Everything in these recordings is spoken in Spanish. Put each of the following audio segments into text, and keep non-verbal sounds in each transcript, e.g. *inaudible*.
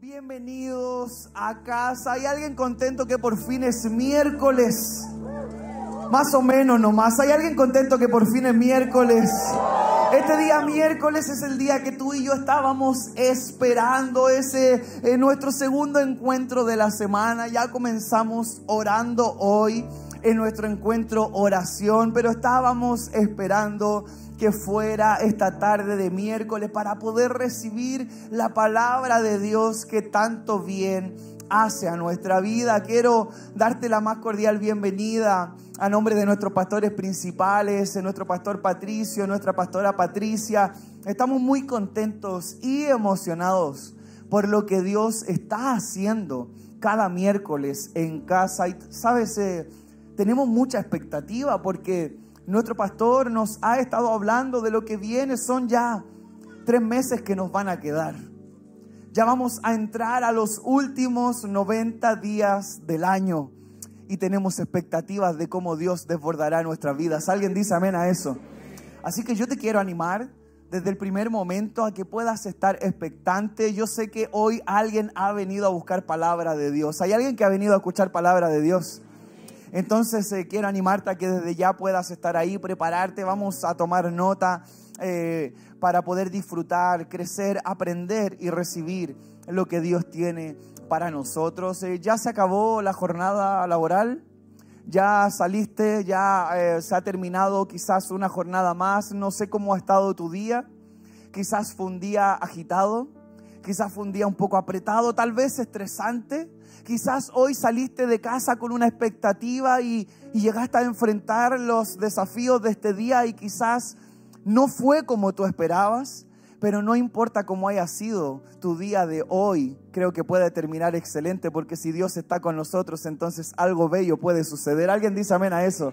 Bienvenidos a casa. ¿Hay alguien contento que por fin es miércoles? Más o menos nomás. ¿Hay alguien contento que por fin es miércoles? Este día miércoles es el día que tú y yo estábamos esperando, ese nuestro segundo encuentro de la semana. Ya comenzamos orando hoy en nuestro encuentro oración, pero estábamos esperando que fuera esta tarde de miércoles para poder recibir la palabra de Dios que tanto bien hace a nuestra vida. Quiero darte la más cordial bienvenida a nombre de nuestros pastores principales, nuestro pastor Patricio, nuestra pastora Patricia. Estamos muy contentos y emocionados por lo que Dios está haciendo cada miércoles en casa. Y sabes, eh, tenemos mucha expectativa porque nuestro pastor nos ha estado hablando de lo que viene. Son ya tres meses que nos van a quedar. Ya vamos a entrar a los últimos 90 días del año y tenemos expectativas de cómo Dios desbordará nuestras vidas. ¿Alguien dice amén a eso? Así que yo te quiero animar desde el primer momento a que puedas estar expectante. Yo sé que hoy alguien ha venido a buscar palabra de Dios. ¿Hay alguien que ha venido a escuchar palabra de Dios? Entonces eh, quiero animarte a que desde ya puedas estar ahí, prepararte, vamos a tomar nota eh, para poder disfrutar, crecer, aprender y recibir lo que Dios tiene para nosotros. Eh, ya se acabó la jornada laboral, ya saliste, ya se ha terminado quizás una jornada más, no sé cómo ha estado tu día, quizás fue un día agitado, quizás fue un día un poco apretado, tal vez estresante. Quizás hoy saliste de casa con una expectativa y, llegaste a enfrentar los desafíos de este día y quizás no fue como tú esperabas, pero no importa cómo haya sido tu día de hoy, creo que puede terminar excelente porque si Dios está con nosotros, entonces algo bello puede suceder. ¿Alguien dice amén a eso?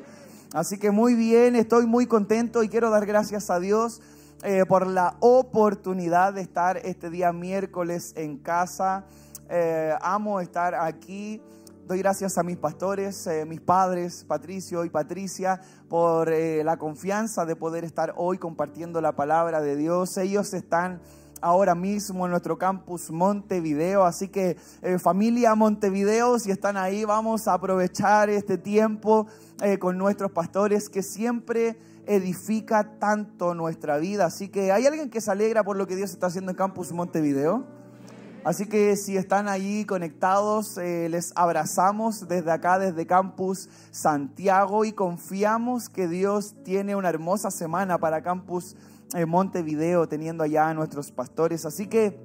Así que muy bien, estoy muy contento y quiero dar gracias a Dios eh, por la oportunidad de estar este día miércoles en casa. Eh, amo estar aquí. Doy gracias a mis pastores, eh, mis padres, Patricio y Patricia, por la confianza de poder estar hoy compartiendo la palabra de Dios. Ellos están ahora mismo en nuestro campus Montevideo. Así que familia Montevideo, si están ahí, vamos a aprovechar este tiempo con nuestros pastores que siempre edifica tanto nuestra vida. Así que hay alguien que se alegra por lo que Dios está haciendo en campus Montevideo. Así que si están ahí conectados, eh, les abrazamos desde acá, desde Campus Santiago y confiamos que Dios tiene una hermosa semana para Campus eh, Montevideo, teniendo allá a nuestros pastores. Así que,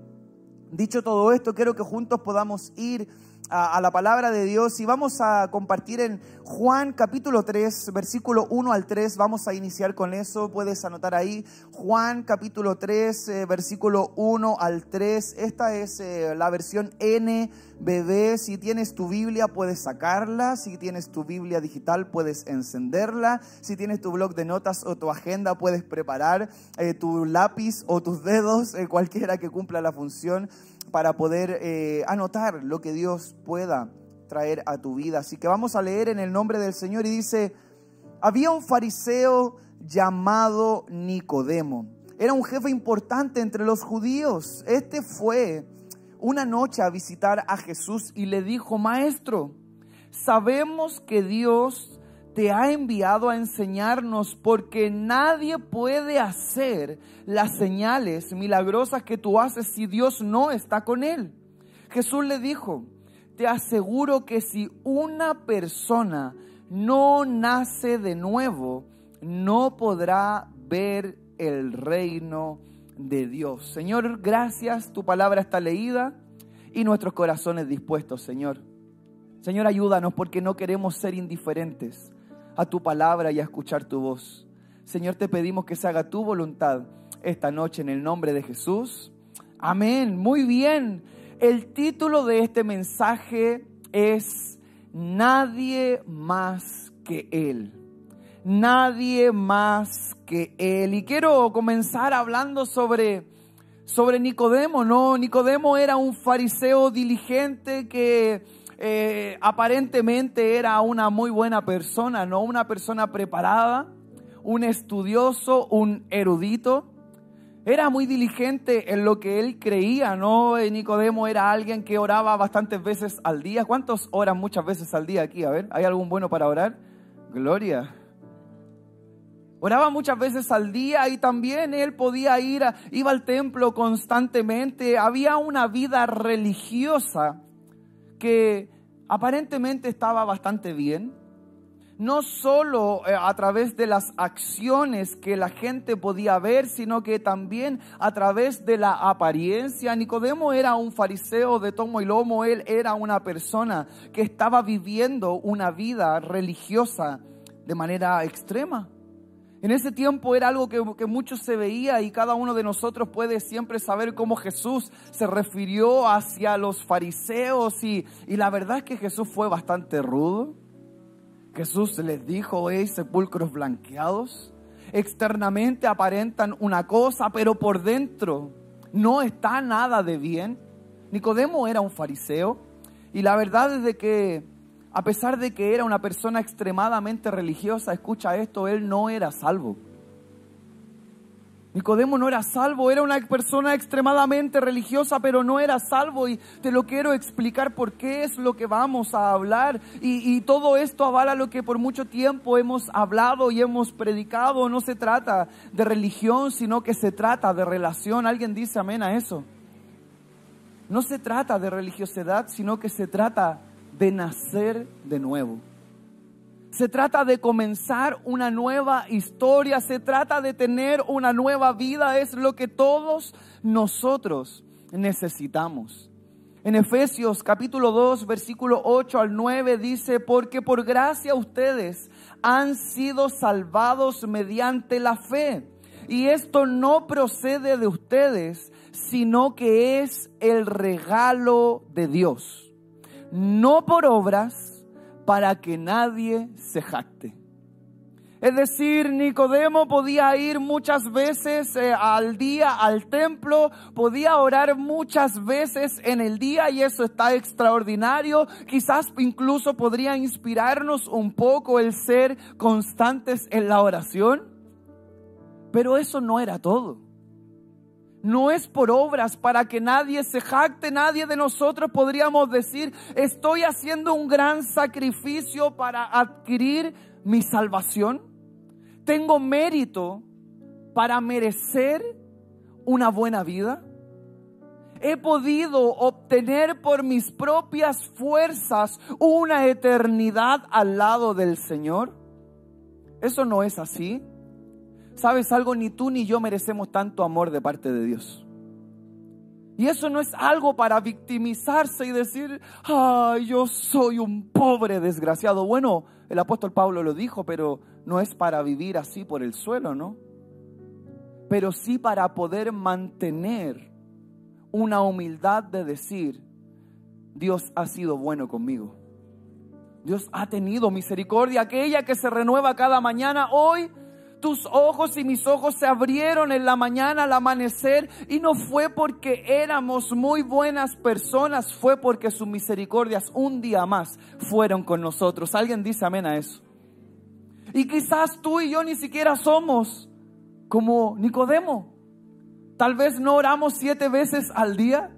dicho todo esto, quiero que juntos podamos ir a, la palabra de Dios y vamos a compartir en Juan capítulo 3, versículo 1 al 3. Vamos a iniciar con eso, puedes anotar ahí. Juan capítulo 3, eh, versículo 1 al 3. Esta es eh, la versión NBB. Si tienes tu Biblia, puedes sacarla. Si tienes tu Biblia digital, puedes encenderla. Si tienes tu blog de notas o tu agenda, puedes preparar eh, tu lápiz o tus dedos, cualquiera que cumpla la función para poder eh, anotar lo que Dios pueda traer a tu vida. Así que vamos a leer en el nombre del Señor y dice, había un fariseo llamado Nicodemo. Era un jefe importante entre los judíos. Este fue una noche a visitar a Jesús y le dijo, maestro, sabemos que Dios te ha enviado a enseñarnos porque nadie puede hacer las señales milagrosas que tú haces si Dios no está con él. Jesús le dijo, te aseguro que si una persona no nace de nuevo, no podrá ver el reino de Dios. Señor, gracias, tu palabra está leída y nuestros corazones dispuestos, Señor. Señor, ayúdanos porque no queremos ser indiferentes a tu palabra y a escuchar tu voz. Señor, te pedimos que se haga tu voluntad esta noche en el nombre de Jesús. Amén. Muy bien. El título de este mensaje es Nadie más que Él. Nadie más que Él. Y quiero comenzar hablando sobre, sobre Nicodemo. No, Nicodemo era un fariseo diligente que eh, aparentemente era una muy buena persona, no una persona preparada, un estudioso, un erudito. era muy diligente en lo que él creía, ¿no? Eh, Nicodemo era alguien que oraba bastantes veces al día. ¿Cuántos oran muchas veces al día aquí? A ver, ¿hay algún bueno para orar? Gloria. Oraba muchas veces al día y también él podía ir, iba al templo constantemente. Había una vida religiosa que aparentemente estaba bastante bien no solo eh, a través de las acciones que la gente podía ver, sino que también a través de la apariencia. Nicodemo era un fariseo de tomo y lomo, él era una persona que estaba viviendo una vida religiosa de manera extrema. En ese tiempo era algo que, que mucho se veía y cada uno de nosotros puede siempre saber cómo Jesús se refirió hacia los fariseos y, y la verdad es que Jesús fue bastante rudo. Jesús les dijo, hay sepulcros blanqueados, externamente aparentan una cosa, pero por dentro no está nada de bien. Nicodemo era un fariseo y la verdad es de que a pesar de que era una persona extremadamente religiosa, escucha esto, él no era salvo. Nicodemo no era salvo, era una persona extremadamente religiosa, pero no era salvo y te lo quiero explicar por qué es lo que vamos a hablar. Y, todo esto avala lo que por mucho tiempo hemos hablado y hemos predicado. No se trata de religión, sino que se trata de relación. ¿Alguien dice amén a eso? No se trata de religiosidad, sino que se trata de nacer de nuevo. Se trata de comenzar una nueva historia, se trata de tener una nueva vida, es lo que todos nosotros necesitamos. En Efesios capítulo 2, versículo 8 al 9 dice, porque por gracia ustedes han sido salvados mediante la fe. Y esto no procede de ustedes, sino que es el regalo de Dios. No por obras, para que nadie se jacte. Es decir, Nicodemo podía ir muchas veces eh, al día al templo, podía orar muchas veces en el día y eso está extraordinario. Quizás incluso podría inspirarnos un poco el ser constantes en la oración. Pero eso no era todo no es por obras para que nadie se jacte, nadie de nosotros podríamos decir, estoy haciendo un gran sacrificio para adquirir mi salvación. Tengo mérito para merecer una buena vida. He podido obtener por mis propias fuerzas una eternidad al lado del Señor. Eso no es así. ¿Sabes algo? Ni tú ni yo merecemos tanto amor de parte de Dios. Y eso no es algo para victimizarse y decir, ay, yo soy un pobre desgraciado. Bueno, el apóstol Pablo lo dijo, pero no es para vivir así por el suelo, ¿no? Pero sí para poder mantener una humildad de decir, Dios ha sido bueno conmigo. Dios ha tenido misericordia, aquella que se renueva cada mañana. Hoy tus ojos y mis ojos se abrieron en la mañana al amanecer y no fue porque éramos muy buenas personas, fue porque sus misericordias un día más fueron con nosotros. ¿Alguien dice amén a eso? Y quizás tú y yo ni siquiera somos como Nicodemo. Tal vez no oramos siete veces al día.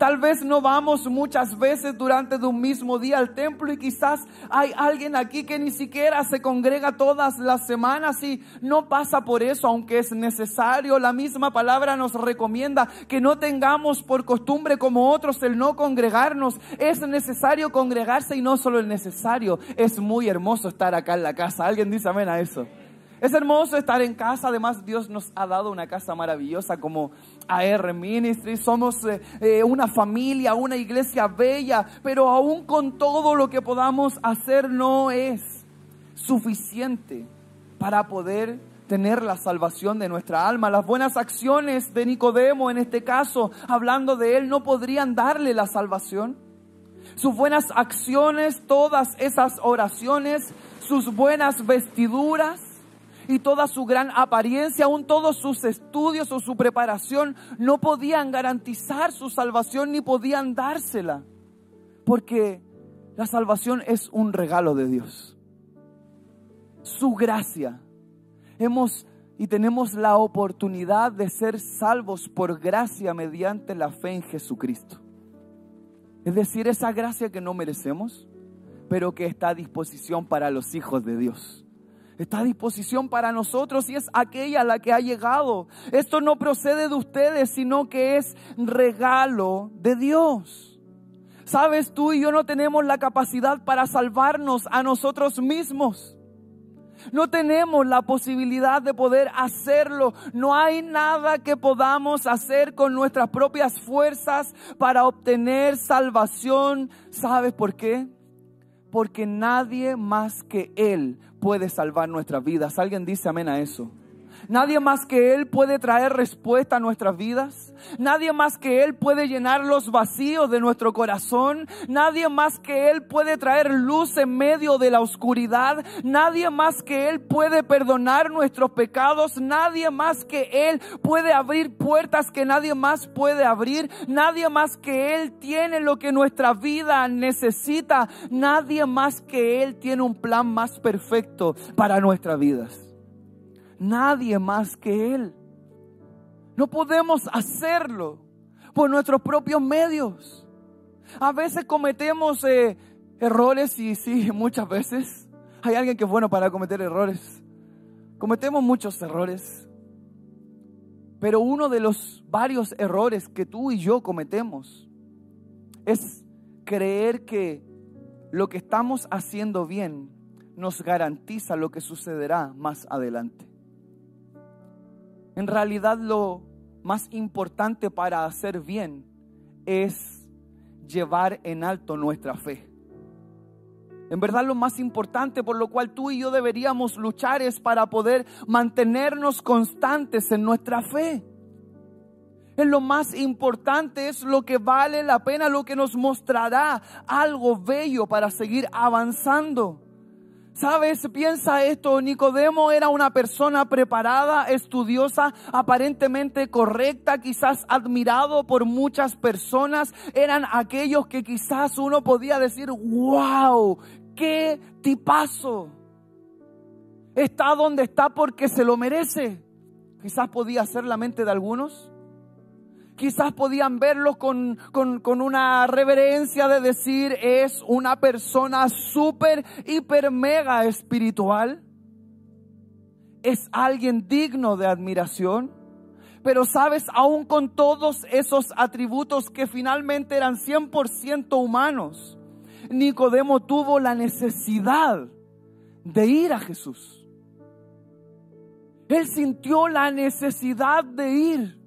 Tal vez no vamos muchas veces durante un mismo día al templo y quizás hay alguien aquí que ni siquiera se congrega todas las semanas y no pasa por eso, aunque es necesario. La misma palabra nos recomienda que no tengamos por costumbre como otros el no congregarnos. Es necesario congregarse y no solo el necesario, es muy hermoso estar acá en la casa. ¿Alguien dice amén a eso? Es hermoso estar en casa, además Dios nos ha dado una casa maravillosa como AR Ministry, somos eh, eh, una familia, una iglesia bella, pero aún con todo lo que podamos hacer no es suficiente para poder tener la salvación de nuestra alma. Las buenas acciones de Nicodemo, en este caso, hablando de él, no podrían darle la salvación. Sus buenas acciones, todas esas oraciones, sus buenas vestiduras, y toda su gran apariencia, aún todos sus estudios o su preparación, no podían garantizar su salvación ni podían dársela. Porque la salvación es un regalo de Dios. Su gracia. Hemos y tenemos la oportunidad de ser salvos por gracia mediante la fe en Jesucristo. Es decir, esa gracia que no merecemos, pero que está a disposición para los hijos de Dios. Está a disposición para nosotros y es aquella la que ha llegado. Esto no procede de ustedes, sino que es regalo de Dios. Sabes, tú y yo no tenemos la capacidad para salvarnos a nosotros mismos. No tenemos la posibilidad de poder hacerlo. No hay nada que podamos hacer con nuestras propias fuerzas para obtener salvación. ¿Sabes por qué? Porque nadie más que Él puede salvar nuestras vidas. ¿Alguien dice amén a eso? Nadie más que Él puede traer respuesta a nuestras vidas. Nadie más que Él puede llenar los vacíos de nuestro corazón. Nadie más que Él puede traer luz en medio de la oscuridad. Nadie más que Él puede perdonar nuestros pecados. Nadie más que Él puede abrir puertas que nadie más puede abrir. Nadie más que Él tiene lo que nuestra vida necesita. Nadie más que Él tiene un plan más perfecto para nuestras vidas nadie más que Él. No podemos hacerlo por nuestros propios medios. A veces cometemos eh, errores y sí, *laughs* muchas veces. Hay alguien que es bueno para cometer errores. Cometemos muchos errores. Pero uno de los varios errores que tú y yo cometemos es creer que lo que estamos haciendo bien nos garantiza lo que sucederá más adelante. En realidad lo más importante para hacer bien es llevar en alto nuestra fe. En verdad lo más importante por lo cual tú y yo deberíamos luchar es para poder mantenernos constantes en nuestra fe. Es lo más importante, es lo que vale la pena, lo que nos mostrará algo bello para seguir avanzando. ¿Sabes? Piensa esto, Nicodemo era una persona preparada, estudiosa, aparentemente correcta, quizás admirado por muchas personas. Eran aquellos que quizás uno podía decir, wow, qué tipazo. Está donde está porque se lo merece. Quizás podía ser la mente de algunos quizás podían verlo con, una reverencia de decir es una persona súper, hiper, mega espiritual. Es alguien digno de admiración. Pero sabes, aún con todos esos atributos que finalmente eran 100% humanos, Nicodemo tuvo la necesidad de ir a Jesús. Él sintió la necesidad de ir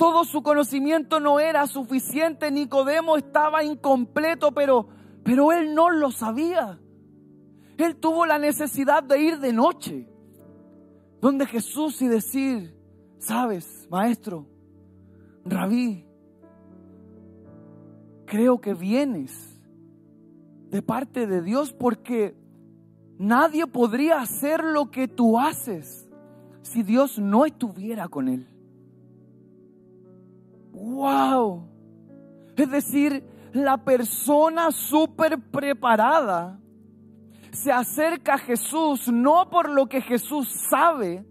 todo su conocimiento no era suficiente, Nicodemo estaba incompleto, pero, pero él no lo sabía. Él tuvo la necesidad de ir de noche, donde Jesús y decir, sabes, maestro, rabí, creo que vienes de parte de Dios porque nadie podría hacer lo que tú haces si Dios no estuviera con él wow. Es decir, la persona súper preparada se acerca a Jesús no por lo que Jesús sabe,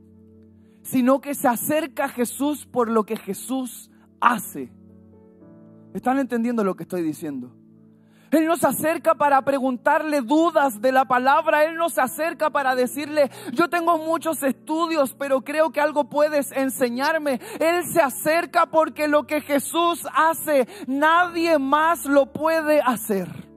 sino que se acerca a Jesús por lo que Jesús hace. ¿Están entendiendo lo que estoy diciendo? Él nos acerca para preguntarle dudas de la palabra. Él nos acerca para decirle, yo tengo muchos estudios, pero creo que algo puedes enseñarme. Él se acerca porque lo que Jesús hace, nadie más lo puede hacer.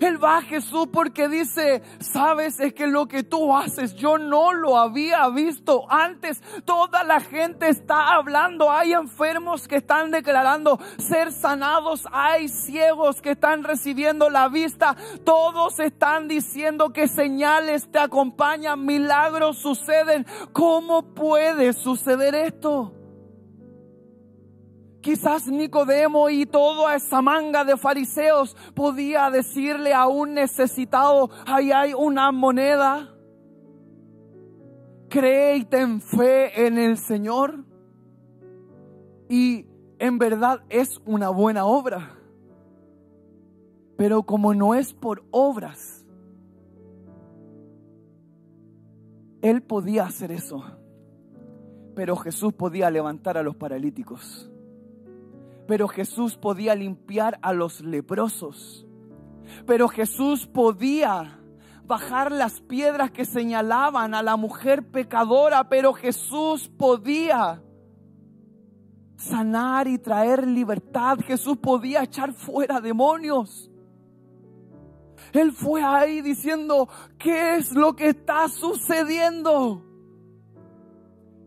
Él va a Jesús porque dice, sabes, es que lo que tú haces yo no lo había visto antes. Toda la gente está hablando, hay enfermos que están declarando ser sanados, hay ciegos que están recibiendo la vista, todos están diciendo que señales te acompañan, milagros suceden. ¿Cómo puede suceder esto? Quizás Nicodemo y toda esa manga de fariseos podía decirle a un necesitado, ahí hay una moneda. Cree y ten fe en el Señor. Y en verdad es una buena obra. Pero como no es por obras, Él podía hacer eso, pero Jesús podía levantar a los paralíticos, pero Jesús podía limpiar a los leprosos, pero Jesús podía bajar las piedras que señalaban a la mujer pecadora, pero Jesús podía sanar y traer libertad. Jesús podía echar fuera demonios. Él fue ahí diciendo, ¿qué es lo que está sucediendo?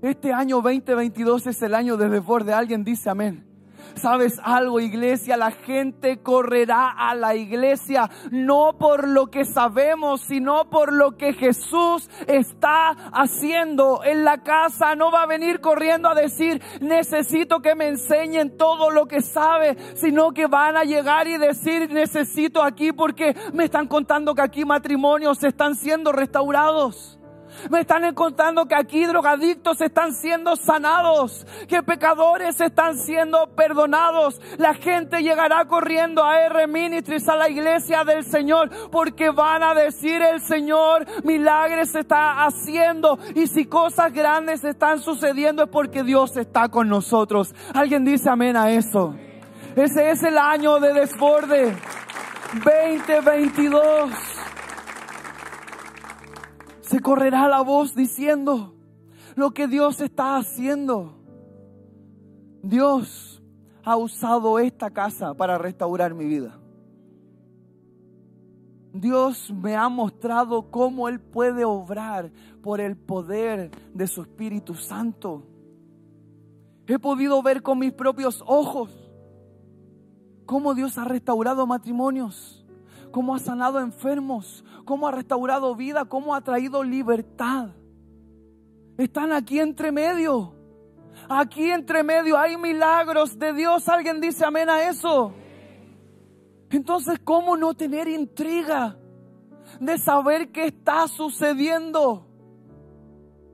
Este año 2022 es el año de desborde. Alguien dice amén. ¿Sabes algo, iglesia? La gente correrá a la iglesia no por lo que sabemos, sino por lo que Jesús está haciendo en la casa. No va a venir corriendo a decir, necesito que me enseñen todo lo que sabe, sino que van a llegar y decir, necesito aquí porque me están contando que aquí matrimonios están siendo restaurados. Me están contando que aquí drogadictos están siendo sanados, que pecadores están siendo perdonados. La gente llegará corriendo a R Ministries, a la iglesia del Señor, porque van a decir el Señor, milagres está haciendo. Y si cosas grandes están sucediendo es porque Dios está con nosotros. Alguien dice amén a eso. Ese es el año de desborde 2022 se correrá la voz diciendo lo que Dios está haciendo. Dios ha usado esta casa para restaurar mi vida. Dios me ha mostrado cómo Él puede obrar por el poder de su Espíritu Santo. He podido ver con mis propios ojos cómo Dios ha restaurado matrimonios cómo ha sanado enfermos, cómo ha restaurado vida, cómo ha traído libertad. Están aquí entre medio. Aquí entre medio hay milagros de Dios. ¿Alguien dice amén a eso? Entonces, ¿cómo no tener intriga de saber qué está sucediendo?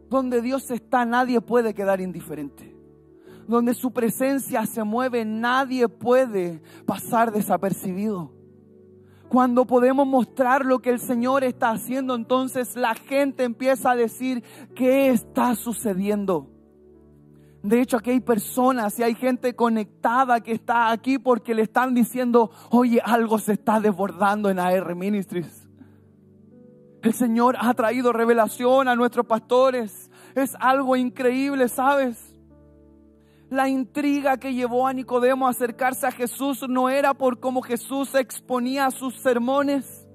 Donde Dios está, nadie puede quedar indiferente. Donde su presencia se mueve, nadie puede pasar desapercibido. Cuando podemos mostrar lo que el Señor está haciendo, entonces la gente empieza a decir, ¿qué está sucediendo? De hecho, aquí hay personas y hay gente conectada que está aquí porque le están diciendo, oye, algo se está desbordando en AR Ministries. El Señor ha traído revelación a nuestros pastores. Es algo increíble, ¿sabes? La intriga que llevó a Nicodemo a acercarse a Jesús no era por cómo Jesús exponía sus sermones.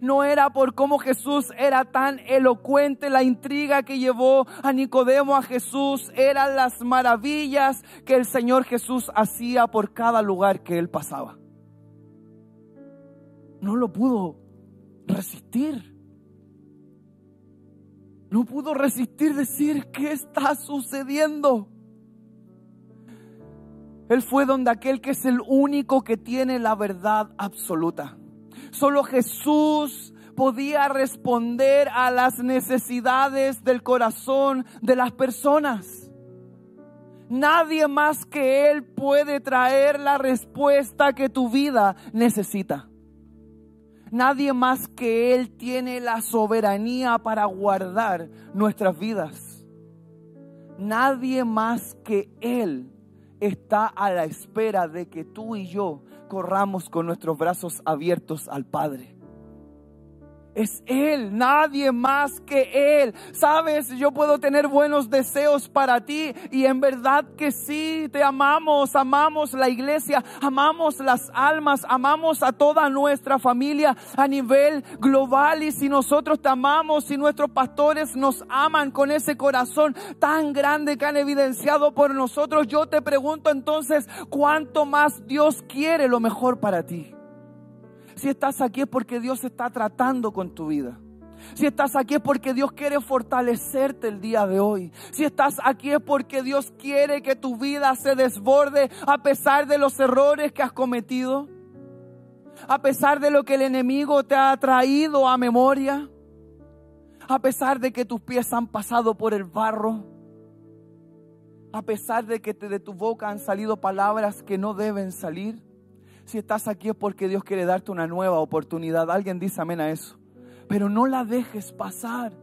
No era por cómo Jesús era tan elocuente. La intriga que llevó a Nicodemo a Jesús eran las maravillas que el Señor Jesús hacía por cada lugar que él pasaba. No lo pudo resistir. No pudo resistir decir, ¿qué está sucediendo? Él fue donde aquel que es el único que tiene la verdad absoluta. Solo Jesús podía responder a las necesidades del corazón de las personas. Nadie más que Él puede traer la respuesta que tu vida necesita. Nadie más que Él tiene la soberanía para guardar nuestras vidas. Nadie más que Él está a la espera de que tú y yo corramos con nuestros brazos abiertos al Padre. Es Él, nadie más que Él. Sabes, yo puedo tener buenos deseos para ti y en verdad que sí, te amamos, amamos la iglesia, amamos las almas, amamos a toda nuestra familia a nivel global y si nosotros te amamos, y nuestros pastores nos aman con ese corazón tan grande que han evidenciado por nosotros, yo te pregunto entonces, ¿cuánto más Dios quiere lo mejor para ti? Si estás aquí es porque Dios está tratando con tu vida. Si estás aquí es porque Dios quiere fortalecerte el día de hoy. Si estás aquí es porque Dios quiere que tu vida se desborde a pesar de los errores que has cometido. A pesar de lo que el enemigo te ha traído a memoria. A pesar de que tus pies han pasado por el barro. A pesar de que de tu boca han salido palabras que no deben salir. Si estás aquí es porque Dios quiere darte una nueva oportunidad. Alguien dice amén a eso. Pero no la dejes pasar.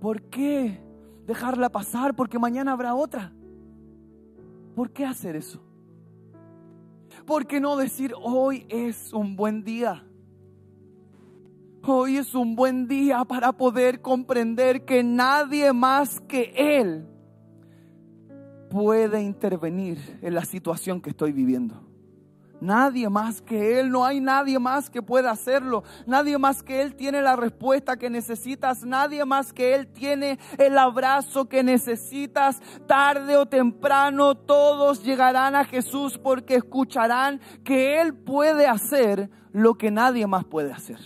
¿Por qué dejarla pasar? Porque mañana habrá otra. ¿Por qué hacer eso? ¿Por qué no decir hoy es un buen día? Hoy es un buen día para poder comprender que nadie más que Él puede intervenir en la situación que estoy viviendo. Nadie más que Él, no hay nadie más que pueda hacerlo. Nadie más que Él tiene la respuesta que necesitas. Nadie más que Él tiene el abrazo que necesitas. Tarde o temprano todos llegarán a Jesús porque escucharán que Él puede hacer lo que nadie más puede hacer.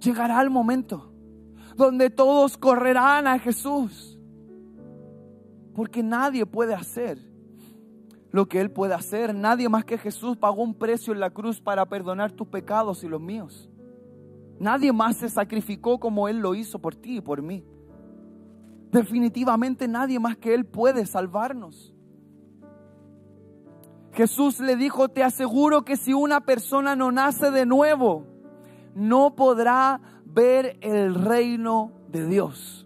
Llegará el momento donde todos correrán a Jesús porque nadie puede hacer lo que Él puede hacer. Nadie más que Jesús pagó un precio en la cruz para perdonar tus pecados y los míos. Nadie más se sacrificó como Él lo hizo por ti y por mí. Definitivamente nadie más que Él puede salvarnos. Jesús le dijo, te aseguro que si una persona no nace de nuevo, no podrá ver el reino de Dios.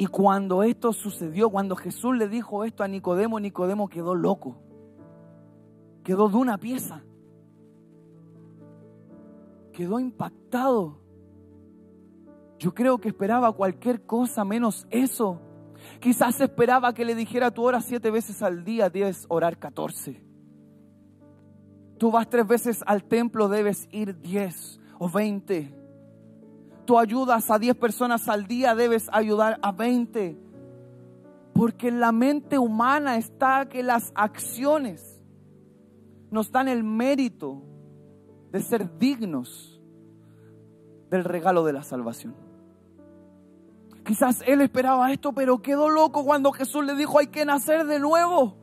Y cuando esto sucedió, cuando Jesús le dijo esto a Nicodemo, Nicodemo quedó loco. Quedó de una pieza. Quedó impactado. Yo creo que esperaba cualquier cosa menos eso. Quizás esperaba que le dijera tú oras siete veces al día, debes orar catorce. Tú vas tres veces al templo, debes ir diez o veinte tú ayudas a 10 personas al día, debes ayudar a 20. Porque en la mente humana está que las acciones nos dan el mérito de ser dignos del regalo de la salvación. Quizás él esperaba esto, pero quedó loco cuando Jesús le dijo hay que nacer de nuevo.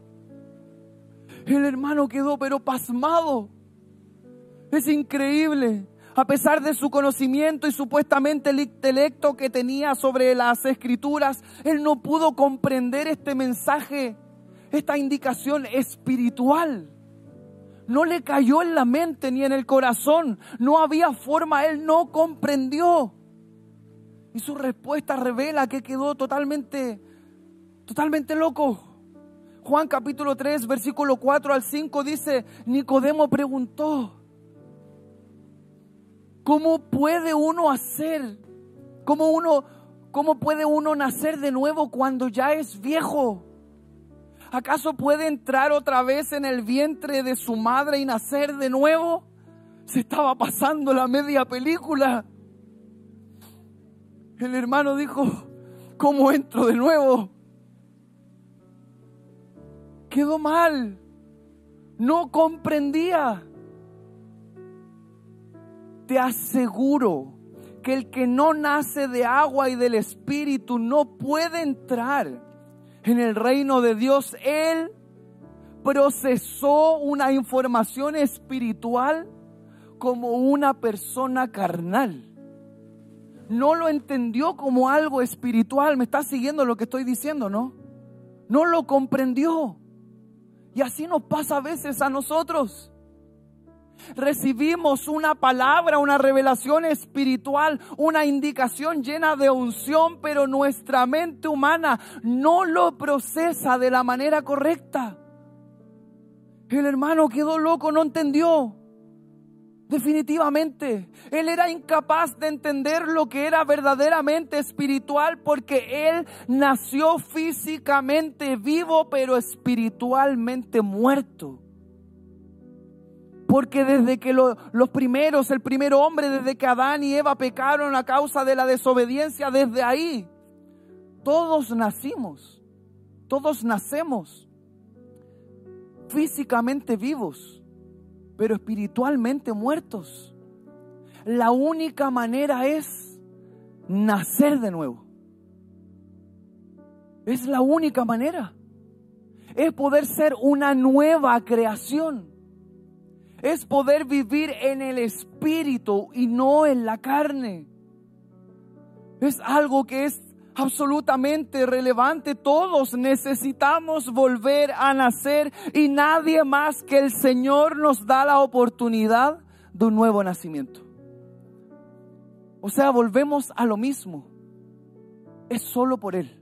El hermano quedó pero pasmado. Es increíble a pesar de su conocimiento y supuestamente el intelecto que tenía sobre las escrituras, él no pudo comprender este mensaje, esta indicación espiritual. No le cayó en la mente ni en el corazón, no había forma, él no comprendió. Y su respuesta revela que quedó totalmente, totalmente loco. Juan capítulo 3, versículo 4 al 5 dice, Nicodemo preguntó, ¿Cómo puede uno hacer? ¿Cómo uno cómo puede uno nacer de nuevo cuando ya es viejo? ¿Acaso puede entrar otra vez en el vientre de su madre y nacer de nuevo? Se estaba pasando la media película. El hermano dijo, ¿cómo entro de nuevo? Quedó mal. No comprendía te aseguro que el que no nace de agua y del Espíritu no puede entrar en el reino de Dios. Él procesó una información espiritual como una persona carnal. No lo entendió como algo espiritual. ¿Me está siguiendo lo que estoy diciendo, no? No lo comprendió. Y así nos pasa a veces a nosotros recibimos una palabra, una revelación espiritual, una indicación llena de unción, pero nuestra mente humana no lo procesa de la manera correcta. El hermano quedó loco, no entendió. Definitivamente, él era incapaz de entender lo que era verdaderamente espiritual porque él nació físicamente vivo pero espiritualmente muerto. Porque desde que los primeros, el primer hombre, desde que Adán y Eva pecaron a causa de la desobediencia, desde ahí, todos nacimos, todos nacemos físicamente vivos, pero espiritualmente muertos. La única manera es nacer de nuevo. Es la única manera. Es poder ser una nueva creación es poder vivir en el espíritu y no en la carne. Es algo que es absolutamente relevante. Todos necesitamos volver a nacer y nadie más que el Señor nos da la oportunidad de un nuevo nacimiento. O sea, volvemos a lo mismo. Es solo por Él.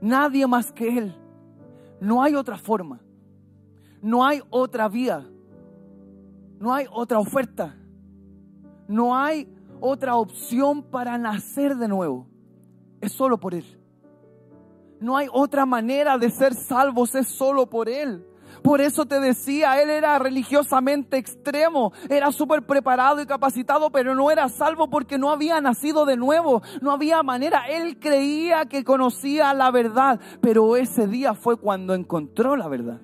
Nadie más que Él. No hay otra forma. No hay otra vía. No hay otra oferta. No hay otra opción para nacer de nuevo. Es solo por Él. No hay otra manera de ser salvos, es solo por Él. Por eso te decía, él era religiosamente extremo, era súper preparado y capacitado, pero no era salvo porque no había nacido de nuevo, no había manera. Él creía que conocía la verdad, pero ese día fue cuando encontró la verdad.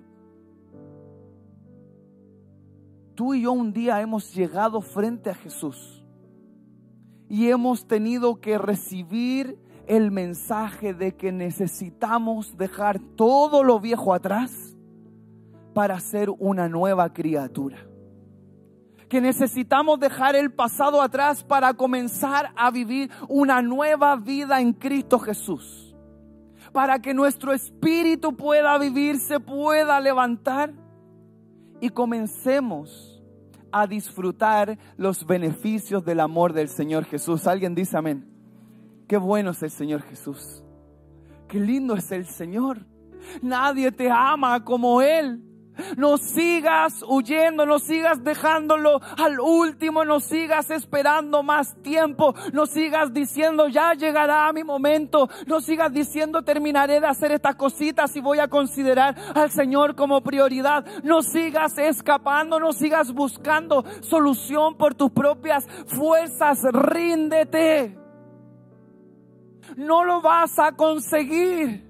Tú y yo un día hemos llegado frente a Jesús y hemos tenido que recibir el mensaje de que necesitamos dejar todo lo viejo atrás para ser una nueva criatura. Que necesitamos dejar el pasado atrás para comenzar a vivir una nueva vida en Cristo Jesús. Para que nuestro espíritu pueda vivir, se pueda levantar y comencemos a disfrutar los beneficios del amor del Señor Jesús. ¿Alguien dice amén? Qué bueno es el Señor Jesús. Qué lindo es el Señor. Nadie te ama como Él. No sigas huyendo, no sigas dejándolo al último, no sigas esperando más tiempo, no sigas diciendo ya llegará mi momento, no sigas diciendo terminaré de hacer estas cositas y voy a considerar al Señor como prioridad. No sigas escapando, no sigas buscando solución por tus propias fuerzas, ríndete no lo vas a conseguir.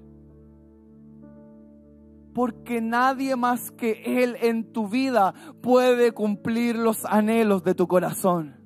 Porque nadie más que Él en tu vida puede cumplir los anhelos de tu corazón.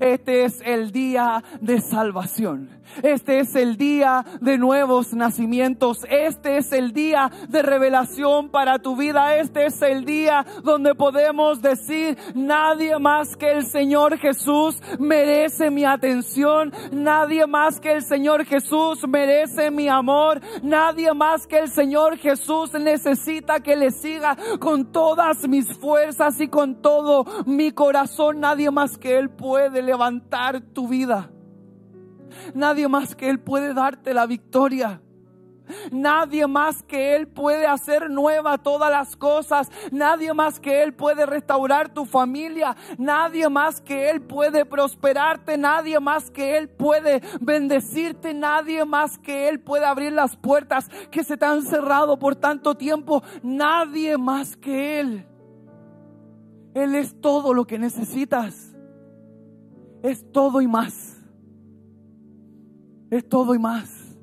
Este es el día de salvación. Este es el día de nuevos nacimientos. Este es el día de revelación para tu vida. Este es el día donde podemos decir, nadie más que el Señor Jesús merece mi atención. Nadie más que el Señor Jesús merece mi amor. Nadie más que el Señor Jesús necesita que le siga con todas mis fuerzas y con todo mi corazón. Nadie más que Él puede levantar tu vida. Nadie más que Él puede darte la victoria. Nadie más que Él puede hacer nueva todas las cosas. Nadie más que Él puede restaurar tu familia. Nadie más que Él puede prosperarte. Nadie más que Él puede bendecirte. Nadie más que Él puede abrir las puertas que se te han cerrado por tanto tiempo. Nadie más que Él. Él es todo lo que necesitas. Es todo y más es todo y más.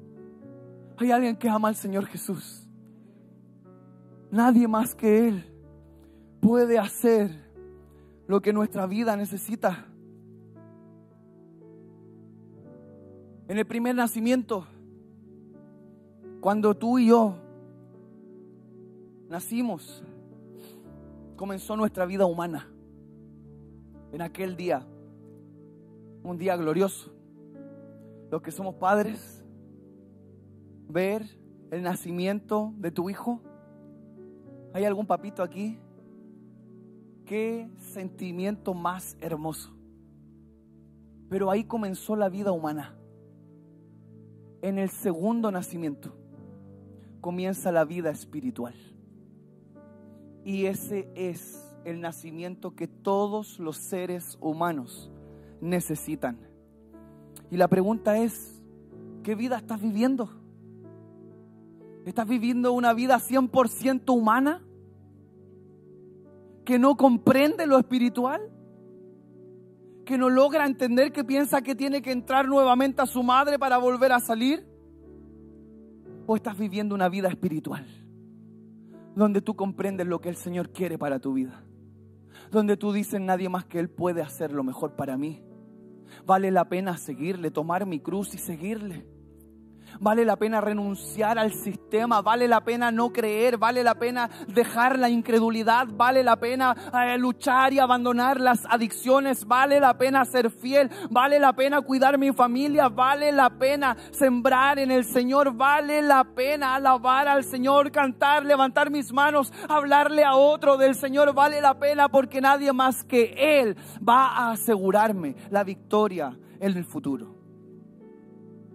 Hay alguien que ama al Señor Jesús. Nadie más que Él puede hacer lo que nuestra vida necesita. En el primer nacimiento, cuando tú y yo nacimos, comenzó nuestra vida humana. En aquel día, un día glorioso los que somos padres, ver el nacimiento de tu hijo? ¿Hay algún papito aquí? Qué sentimiento más hermoso. Pero ahí comenzó la vida humana. En el segundo nacimiento comienza la vida espiritual. Y ese es el nacimiento que todos los seres humanos necesitan. Y la pregunta es, ¿qué vida estás viviendo? ¿Estás viviendo una vida 100% humana? ¿Que no comprende lo espiritual? ¿Que no logra entender que piensa que tiene que entrar nuevamente a su madre para volver a salir? ¿O estás viviendo una vida espiritual? Donde tú comprendes lo que el Señor quiere para tu vida. Donde tú dices nadie más que Él puede hacer lo mejor para mí Vale la pena seguirle, tomar mi cruz y seguirle. Vale la pena renunciar al sistema, vale la pena no creer, vale la pena dejar la incredulidad, vale la pena eh, luchar y abandonar las adicciones, vale la pena ser fiel, vale la pena cuidar mi familia, vale la pena sembrar en el Señor, vale la pena alabar al Señor, cantar, levantar mis manos, hablarle a otro del Señor, vale la pena porque nadie más que Él va a asegurarme la victoria en el futuro.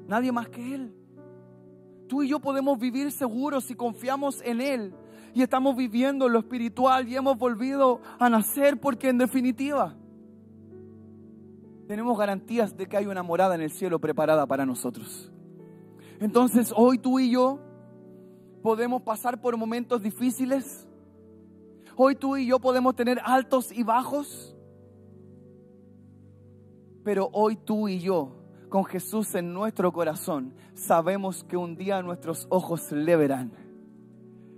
Nadie más que Él. Tú y yo podemos vivir seguros si confiamos en Él y estamos viviendo lo espiritual y hemos volvido a nacer porque en definitiva tenemos garantías de que hay una morada en el cielo preparada para nosotros. Entonces hoy tú y yo podemos pasar por momentos difíciles. Hoy tú y yo podemos tener altos y bajos. Pero hoy tú y yo, con Jesús en nuestro corazón, sabemos que un día nuestros ojos le verán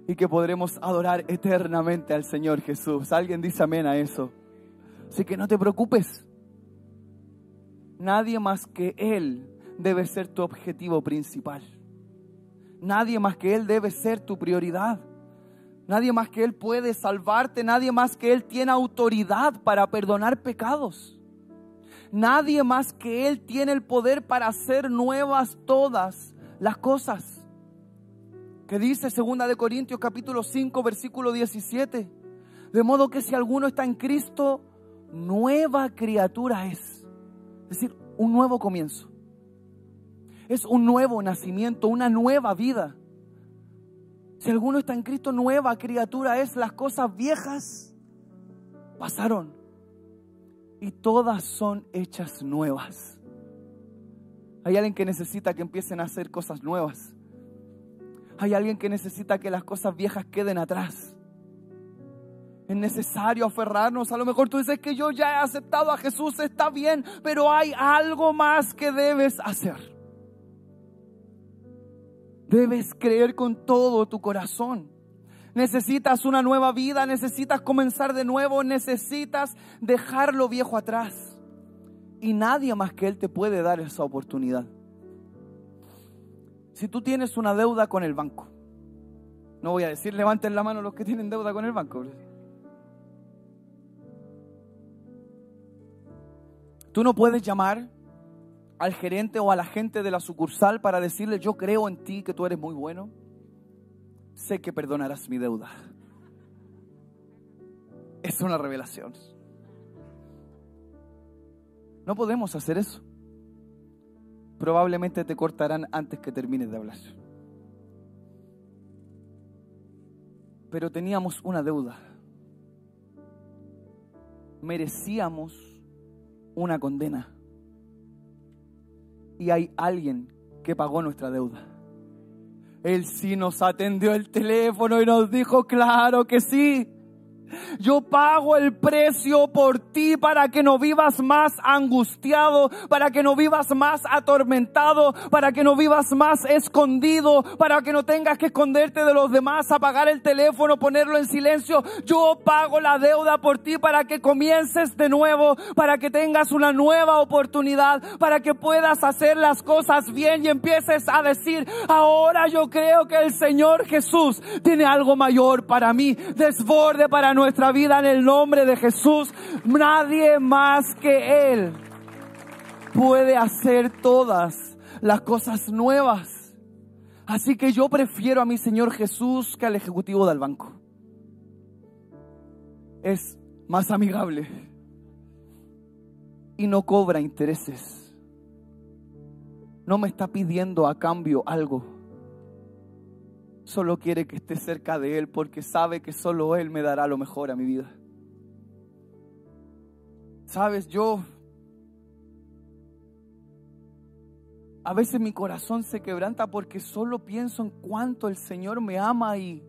y que podremos adorar eternamente al Señor Jesús. Alguien dice amén a eso. Así que no te preocupes. Nadie más que Él debe ser tu objetivo principal. Nadie más que Él debe ser tu prioridad. Nadie más que Él puede salvarte. Nadie más que Él tiene autoridad para perdonar pecados. Nadie más que Él tiene el poder para hacer nuevas todas las cosas. Que dice segunda de Corintios capítulo 5 versículo 17. De modo que si alguno está en Cristo, nueva criatura es. Es decir, un nuevo comienzo. Es un nuevo nacimiento, una nueva vida. Si alguno está en Cristo, nueva criatura es. Las cosas viejas pasaron y todas son hechas nuevas. Hay alguien que necesita que empiecen a hacer cosas nuevas. Hay alguien que necesita que las cosas viejas queden atrás. Es necesario aferrarnos. A lo mejor tú dices que yo ya he aceptado a Jesús, está bien, pero hay algo más que debes hacer. Debes creer con todo tu corazón. Necesitas una nueva vida, necesitas comenzar de nuevo, necesitas dejar lo viejo atrás. Y nadie más que Él te puede dar esa oportunidad. Si tú tienes una deuda con el banco, no voy a decir levanten la mano los que tienen deuda con el banco. Tú no puedes llamar al gerente o a la gente de la sucursal para decirle, yo creo en ti que tú eres muy bueno. Sé que perdonarás mi deuda. Es una revelación. No podemos hacer eso. Probablemente te cortarán antes que termines de hablar. Pero teníamos una deuda. Merecíamos una condena. Y hay alguien que pagó nuestra deuda. Él sí nos atendió el teléfono y nos dijo, claro que sí. Yo pago el precio por ti para que no vivas más angustiado, para que no vivas más atormentado, para que no vivas más escondido, para que no tengas que esconderte de los demás, apagar el teléfono, ponerlo en silencio. Yo pago la deuda por ti para que comiences de nuevo, para que tengas una nueva oportunidad, para que puedas hacer las cosas bien y empieces a decir, ahora yo creo que el Señor Jesús tiene algo mayor para mí, desborde para nuestra vida en el nombre de Jesús. Nadie más que Él puede hacer todas las cosas nuevas. Así que yo prefiero a mi Señor Jesús que al ejecutivo del banco. Es más amigable y no cobra intereses. No me está pidiendo a cambio algo solo quiere que esté cerca de Él porque sabe que solo Él me dará lo mejor a mi vida. Sabes, yo a veces mi corazón se quebranta porque solo pienso en cuánto el Señor me ama y,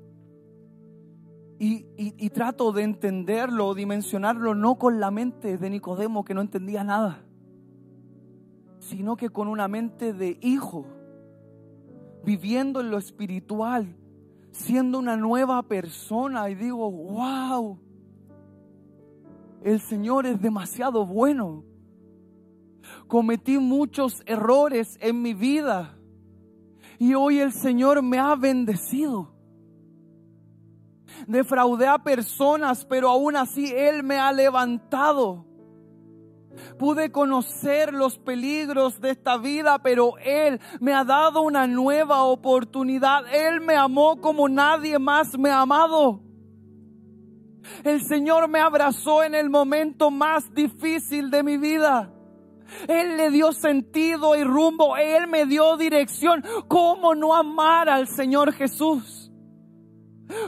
y, y, trato de entenderlo, dimensionarlo, no con la mente de Nicodemo que no entendía nada, sino que con una mente de hijo viviendo en lo espiritual, siendo una nueva persona y digo, wow, el Señor es demasiado bueno. Cometí muchos errores en mi vida y hoy el Señor me ha bendecido. Defraudé a personas, pero aún así Él me ha levantado. Pude conocer los peligros de esta vida, pero Él me ha dado una nueva oportunidad. Él me amó como nadie más me ha amado. El Señor me abrazó en el momento más difícil de mi vida. Él le dio sentido y rumbo. Él me dio dirección. ¿Cómo no amar al Señor Jesús?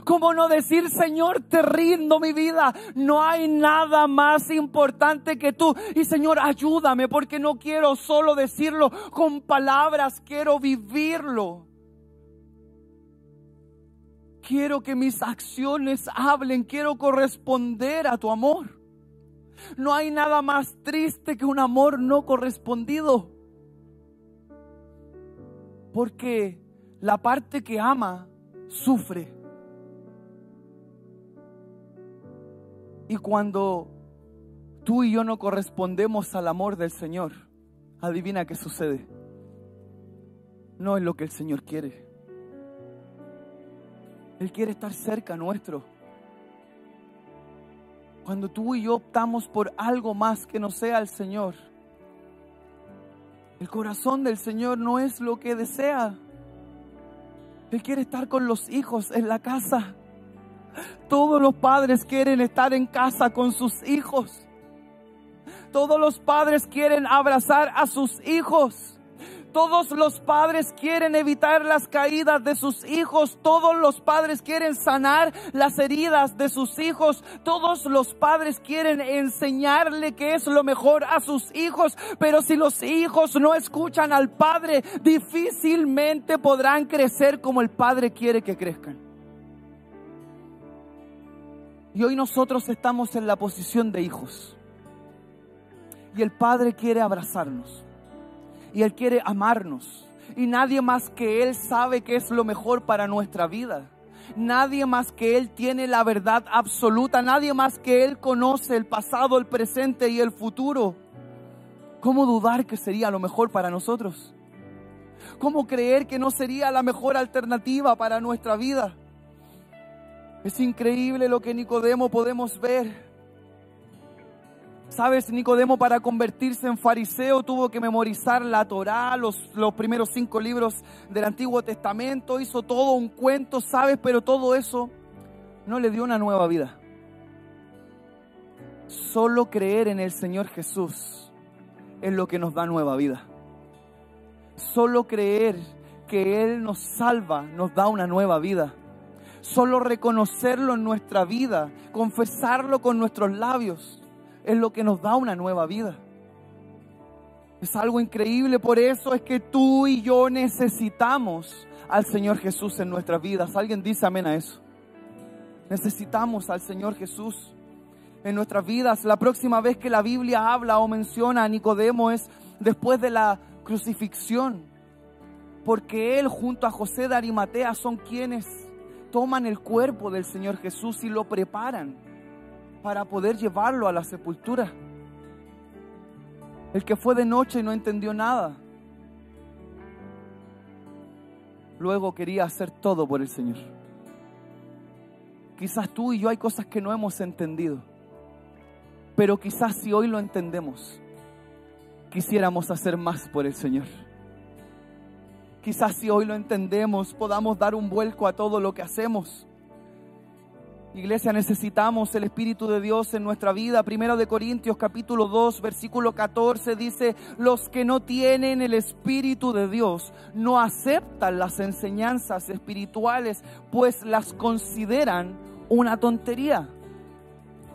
¿Cómo no decir, Señor, te rindo mi vida? No hay nada más importante que tú. Y Señor, ayúdame porque no quiero solo decirlo con palabras, quiero vivirlo. Quiero que mis acciones hablen, quiero corresponder a tu amor. No hay nada más triste que un amor no correspondido. Porque la parte que ama sufre. Y cuando tú y yo no correspondemos al amor del Señor, adivina qué sucede. No es lo que el Señor quiere. Él quiere estar cerca nuestro. Cuando tú y yo optamos por algo más que no sea el Señor, el corazón del Señor no es lo que desea. Él quiere estar con los hijos en la casa. Todos los padres quieren estar en casa con sus hijos. Todos los padres quieren abrazar a sus hijos. Todos los padres quieren evitar las caídas de sus hijos. Todos los padres quieren sanar las heridas de sus hijos. Todos los padres quieren enseñarle que es lo mejor a sus hijos. Pero si los hijos no escuchan al padre, difícilmente podrán crecer como el padre quiere que crezcan. Y hoy nosotros estamos en la posición de hijos. Y el Padre quiere abrazarnos. Y Él quiere amarnos. Y nadie más que Él sabe que es lo mejor para nuestra vida. Nadie más que Él tiene la verdad absoluta. Nadie más que Él conoce el pasado, el presente y el futuro. ¿Cómo dudar que sería lo mejor para nosotros? ¿Cómo creer que no sería la mejor alternativa para nuestra vida? Es increíble lo que Nicodemo podemos ver. Sabes, Nicodemo para convertirse en fariseo tuvo que memorizar la Torá, los, los primeros cinco libros del Antiguo Testamento, hizo todo un cuento, sabes, pero todo eso no le dio una nueva vida. Solo creer en el Señor Jesús es lo que nos da nueva vida. Solo creer que Él nos salva nos da una nueva vida. Solo reconocerlo en nuestra vida, confesarlo con nuestros labios, es lo que nos da una nueva vida. Es algo increíble, por eso es que tú y yo necesitamos al Señor Jesús en nuestras vidas. ¿Alguien dice amén a eso? Necesitamos al Señor Jesús en nuestras vidas. La próxima vez que la Biblia habla o menciona a Nicodemo es después de la crucifixión, porque él junto a José de Arimatea son quienes toman el cuerpo del Señor Jesús y lo preparan para poder llevarlo a la sepultura. El que fue de noche y no entendió nada. Luego quería hacer todo por el Señor. Quizás tú y yo hay cosas que no hemos entendido. Pero quizás si hoy lo entendemos, quisiéramos hacer más por el Señor. Quizás si hoy lo entendemos, podamos dar un vuelco a todo lo que hacemos. Iglesia, necesitamos el Espíritu de Dios en nuestra vida. Primero de Corintios capítulo 2, versículo 14 dice, los que no tienen el Espíritu de Dios no aceptan las enseñanzas espirituales, pues las consideran una tontería.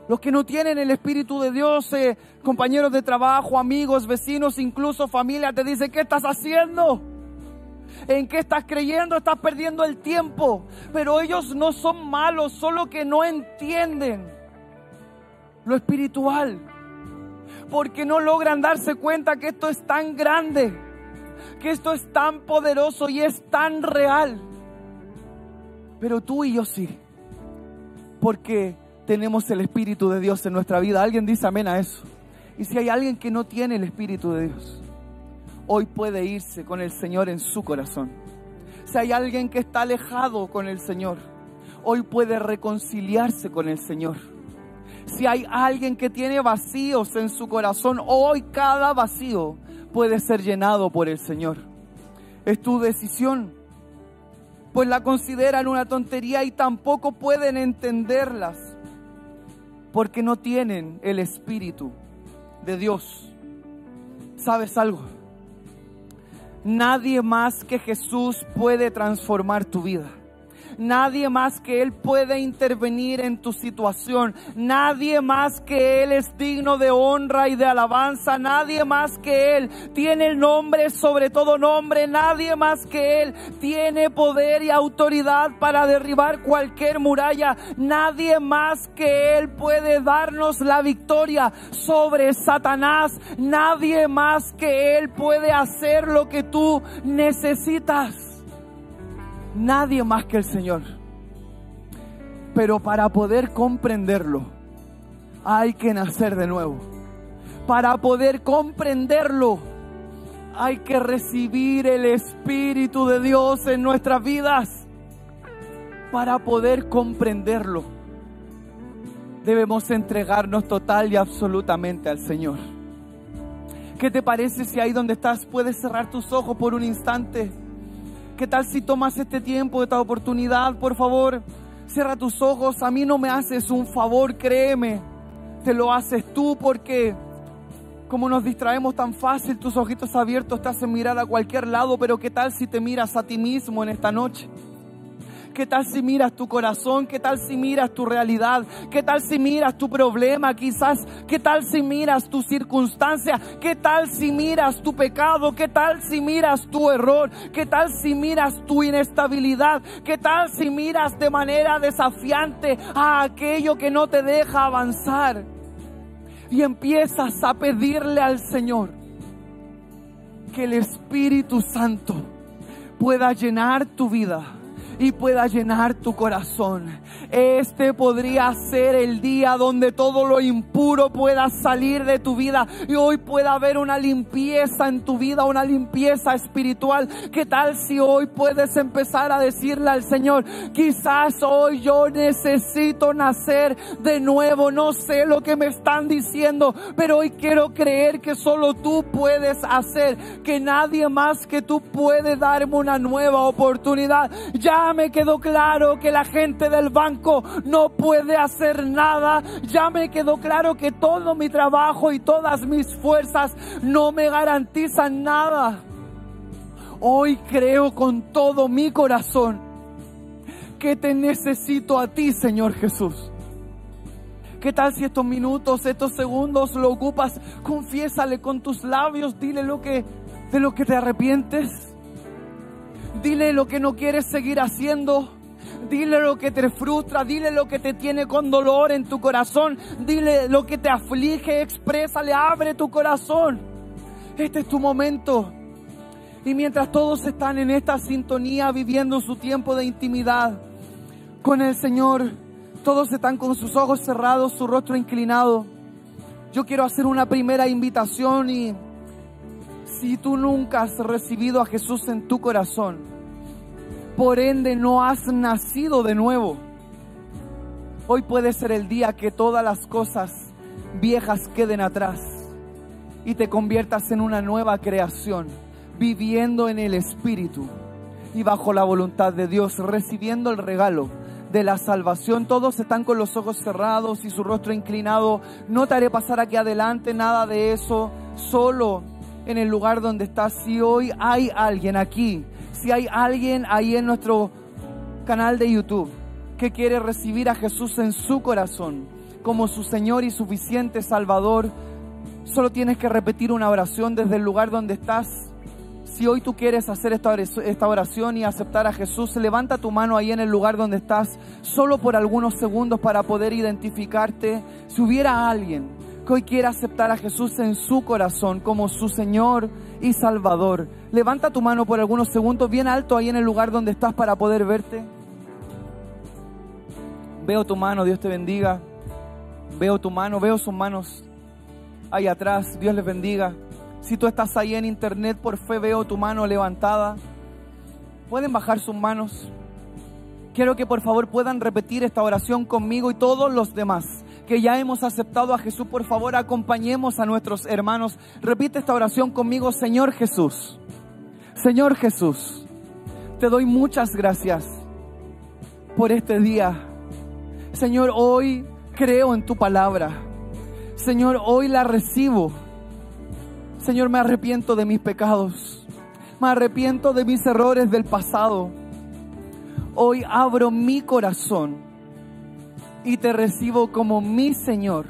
Los que no tienen el Espíritu de Dios, eh, compañeros de trabajo, amigos, vecinos, incluso familia, te dicen, ¿qué estás haciendo? En qué estás creyendo, estás perdiendo el tiempo. Pero ellos no son malos, solo que no entienden lo espiritual. Porque no logran darse cuenta que esto es tan grande, que esto es tan poderoso y es tan real. Pero tú y yo sí. Porque tenemos el Espíritu de Dios en nuestra vida. Alguien dice amén a eso. Y si hay alguien que no tiene el Espíritu de Dios, hoy puede irse con el Señor en su corazón. Si hay alguien que está alejado con el Señor, hoy puede reconciliarse con el Señor. Si hay alguien que tiene vacíos en su corazón, hoy cada vacío puede ser llenado por el Señor. Es tu decisión, pues la consideran una tontería y tampoco pueden entenderlas, porque no tienen el Espíritu de Dios. ¿Sabes algo? Nadie más que Jesús puede transformar tu vida. Nadie más que Él puede intervenir en tu situación. Nadie más que Él es digno de honra y de alabanza. Nadie más que Él tiene el nombre sobre todo nombre. Nadie más que Él tiene poder y autoridad para derribar cualquier muralla. Nadie más que Él puede darnos la victoria sobre Satanás. Nadie más que Él puede hacer lo que tú necesitas. Nadie más que el Señor. Pero para poder comprenderlo, hay que nacer de nuevo. Para poder comprenderlo, hay que recibir el Espíritu de Dios en nuestras vidas. Para poder comprenderlo, debemos entregarnos total y absolutamente al Señor. ¿Qué te parece si ahí donde estás puedes cerrar tus ojos por un instante? ¿Qué tal si tomas este tiempo, esta oportunidad, por favor? Cierra tus ojos, a mí no me haces un favor, créeme. Te lo haces tú porque como nos distraemos tan fácil, tus ojitos abiertos te hacen mirar a cualquier lado, pero ¿qué tal si te miras a ti mismo en esta noche? ¿Qué tal si miras tu corazón? ¿Qué tal si miras tu realidad? ¿Qué tal si miras tu problema? Quizás, ¿qué tal si miras tu circunstancia? ¿Qué tal si miras tu pecado? ¿Qué tal si miras tu error? ¿Qué tal si miras tu inestabilidad? ¿Qué tal si miras de manera desafiante a aquello que no te deja avanzar? Y empiezas a pedirle al Señor que el Espíritu Santo pueda llenar tu vida y pueda llenar tu corazón. Este podría ser el día donde todo lo impuro pueda salir de tu vida y hoy pueda haber una limpieza en tu vida, una limpieza espiritual. ¿Qué tal si hoy puedes empezar a decirle al Señor, quizás hoy yo necesito nacer de nuevo, no sé lo que me están diciendo, pero hoy quiero creer que solo tú puedes hacer, que nadie más que tú puede darme una nueva oportunidad. Ya me quedó claro que la gente del banco no puede hacer nada. Ya me quedó claro que todo mi trabajo y todas mis fuerzas no me garantizan nada. Hoy creo con todo mi corazón que te necesito a ti, Señor Jesús. ¿Qué tal si estos minutos, estos segundos lo ocupas? Confiésale con tus labios, dile lo que de lo que te arrepientes. Dile lo que no quieres seguir haciendo. Dile lo que te frustra, dile lo que te tiene con dolor en tu corazón, dile lo que te aflige, exprésale, abre tu corazón. Este es tu momento. Y mientras todos están en esta sintonía viviendo su tiempo de intimidad con el Señor, todos están con sus ojos cerrados, su rostro inclinado. Yo quiero hacer una primera invitación y si tú nunca has recibido a Jesús en tu corazón, por ende no has nacido de nuevo, hoy puede ser el día que todas las cosas viejas queden atrás y te conviertas en una nueva creación, viviendo en el Espíritu y bajo la voluntad de Dios, recibiendo el regalo de la salvación. Todos están con los ojos cerrados y su rostro inclinado. No te haré pasar aquí adelante nada de eso. Solo en el lugar donde estás. Si hoy hay alguien aquí, si hay alguien ahí en nuestro canal de YouTube que quiere recibir a Jesús en su corazón como su Señor y suficiente Salvador, solo tienes que repetir una oración desde el lugar donde estás. Si hoy tú quieres hacer esta oración y aceptar a Jesús, levanta tu mano ahí en el lugar donde estás, solo por algunos segundos para poder identificarte. Si hubiera alguien que hoy quiera aceptar a Jesús en su corazón como su Señor y Salvador, levanta tu mano por algunos segundos bien alto ahí en el lugar donde estás para poder verte. Veo tu mano, Dios te bendiga. Veo tu mano, veo sus manos ahí atrás, Dios les bendiga. Si tú estás ahí en internet, por fe veo tu mano levantada. Pueden bajar sus manos. Quiero que por favor puedan repetir esta oración conmigo y todos los demás que ya hemos aceptado a Jesús. Por favor, acompañemos a nuestros hermanos. Repite esta oración conmigo, Señor Jesús. Señor Jesús, te doy muchas gracias por este día. Señor, hoy creo en tu palabra. Señor, hoy la recibo Señor, me arrepiento de mis pecados. Me arrepiento de mis errores del pasado. Hoy abro mi corazón y te recibo como mi Señor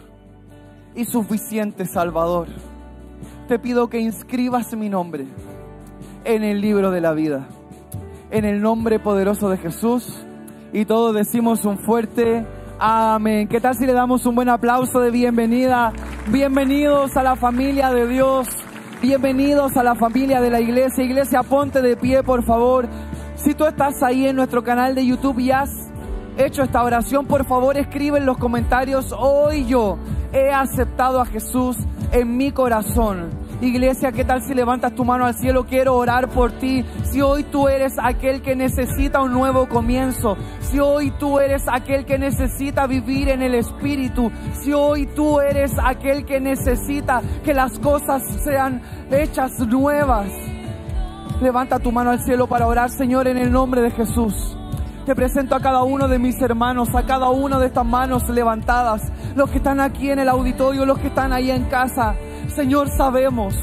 y suficiente Salvador. Te pido que inscribas mi nombre en el libro de la vida. En el nombre poderoso de Jesús. Y todos decimos un fuerte amén. ¿Qué tal si le damos un buen aplauso de bienvenida? Bienvenidos a la familia de Dios. Bienvenidos a la familia de la iglesia. Iglesia, ponte de pie, por favor. Si tú estás ahí en nuestro canal de YouTube y has hecho esta oración, por favor escribe en los comentarios, hoy yo he aceptado a Jesús en mi corazón. Iglesia, ¿qué tal si levantas tu mano al cielo? Quiero orar por ti. Si hoy tú eres aquel que necesita un nuevo comienzo, si hoy tú eres aquel que necesita vivir en el Espíritu, si hoy tú eres aquel que necesita que las cosas sean hechas nuevas, levanta tu mano al cielo para orar, Señor, en el nombre de Jesús. Te presento a cada uno de mis hermanos, a cada una de estas manos levantadas, los que están aquí en el auditorio, los que están ahí en casa. Señor, sabemos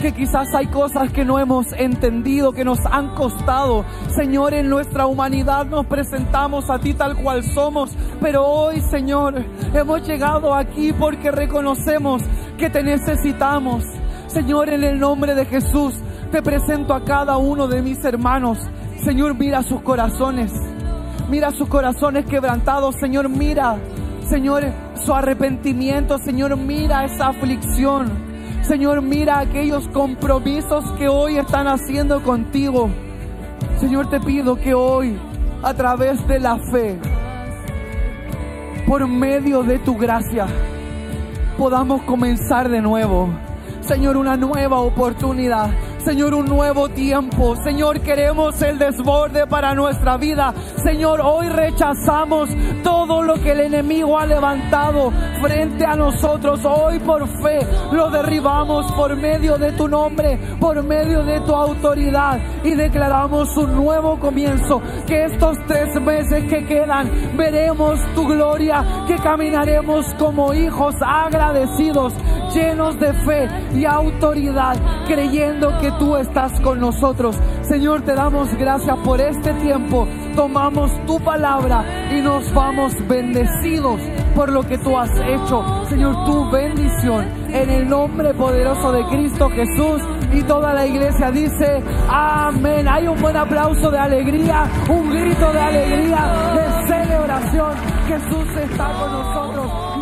que quizás hay cosas que no hemos entendido, que nos han costado. Señor, en nuestra humanidad nos presentamos a ti tal cual somos, pero hoy, Señor, hemos llegado aquí porque reconocemos que te necesitamos. Señor, en el nombre de Jesús, te presento a cada uno de mis hermanos. Señor, mira sus corazones. Mira sus corazones quebrantados. Señor, mira, Señor, su arrepentimiento. Señor, mira esa aflicción. Señor, mira aquellos compromisos que hoy están haciendo contigo. Señor, te pido que hoy, a través de la fe, por medio de tu gracia, podamos comenzar de nuevo. Señor, una nueva oportunidad. Señor, un nuevo tiempo. Señor, queremos el desborde para nuestra vida. Señor, hoy rechazamos todo lo que el enemigo ha levantado frente a nosotros. Hoy por fe lo derribamos por medio de tu nombre, por medio de tu autoridad y declaramos un nuevo comienzo. Que estos tres meses que quedan veremos tu gloria, que caminaremos como hijos agradecidos, llenos de fe y autoridad, creyendo que tú estás con nosotros. Señor, te damos gracias por este tiempo. Tomamos tu palabra y nos vamos bendecidos por lo que tú has hecho. Señor, tu bendición en el nombre poderoso de Cristo Jesús. Y toda la iglesia dice, amén. Hay un buen aplauso de alegría, un grito de alegría, de celebración. Jesús está con nosotros.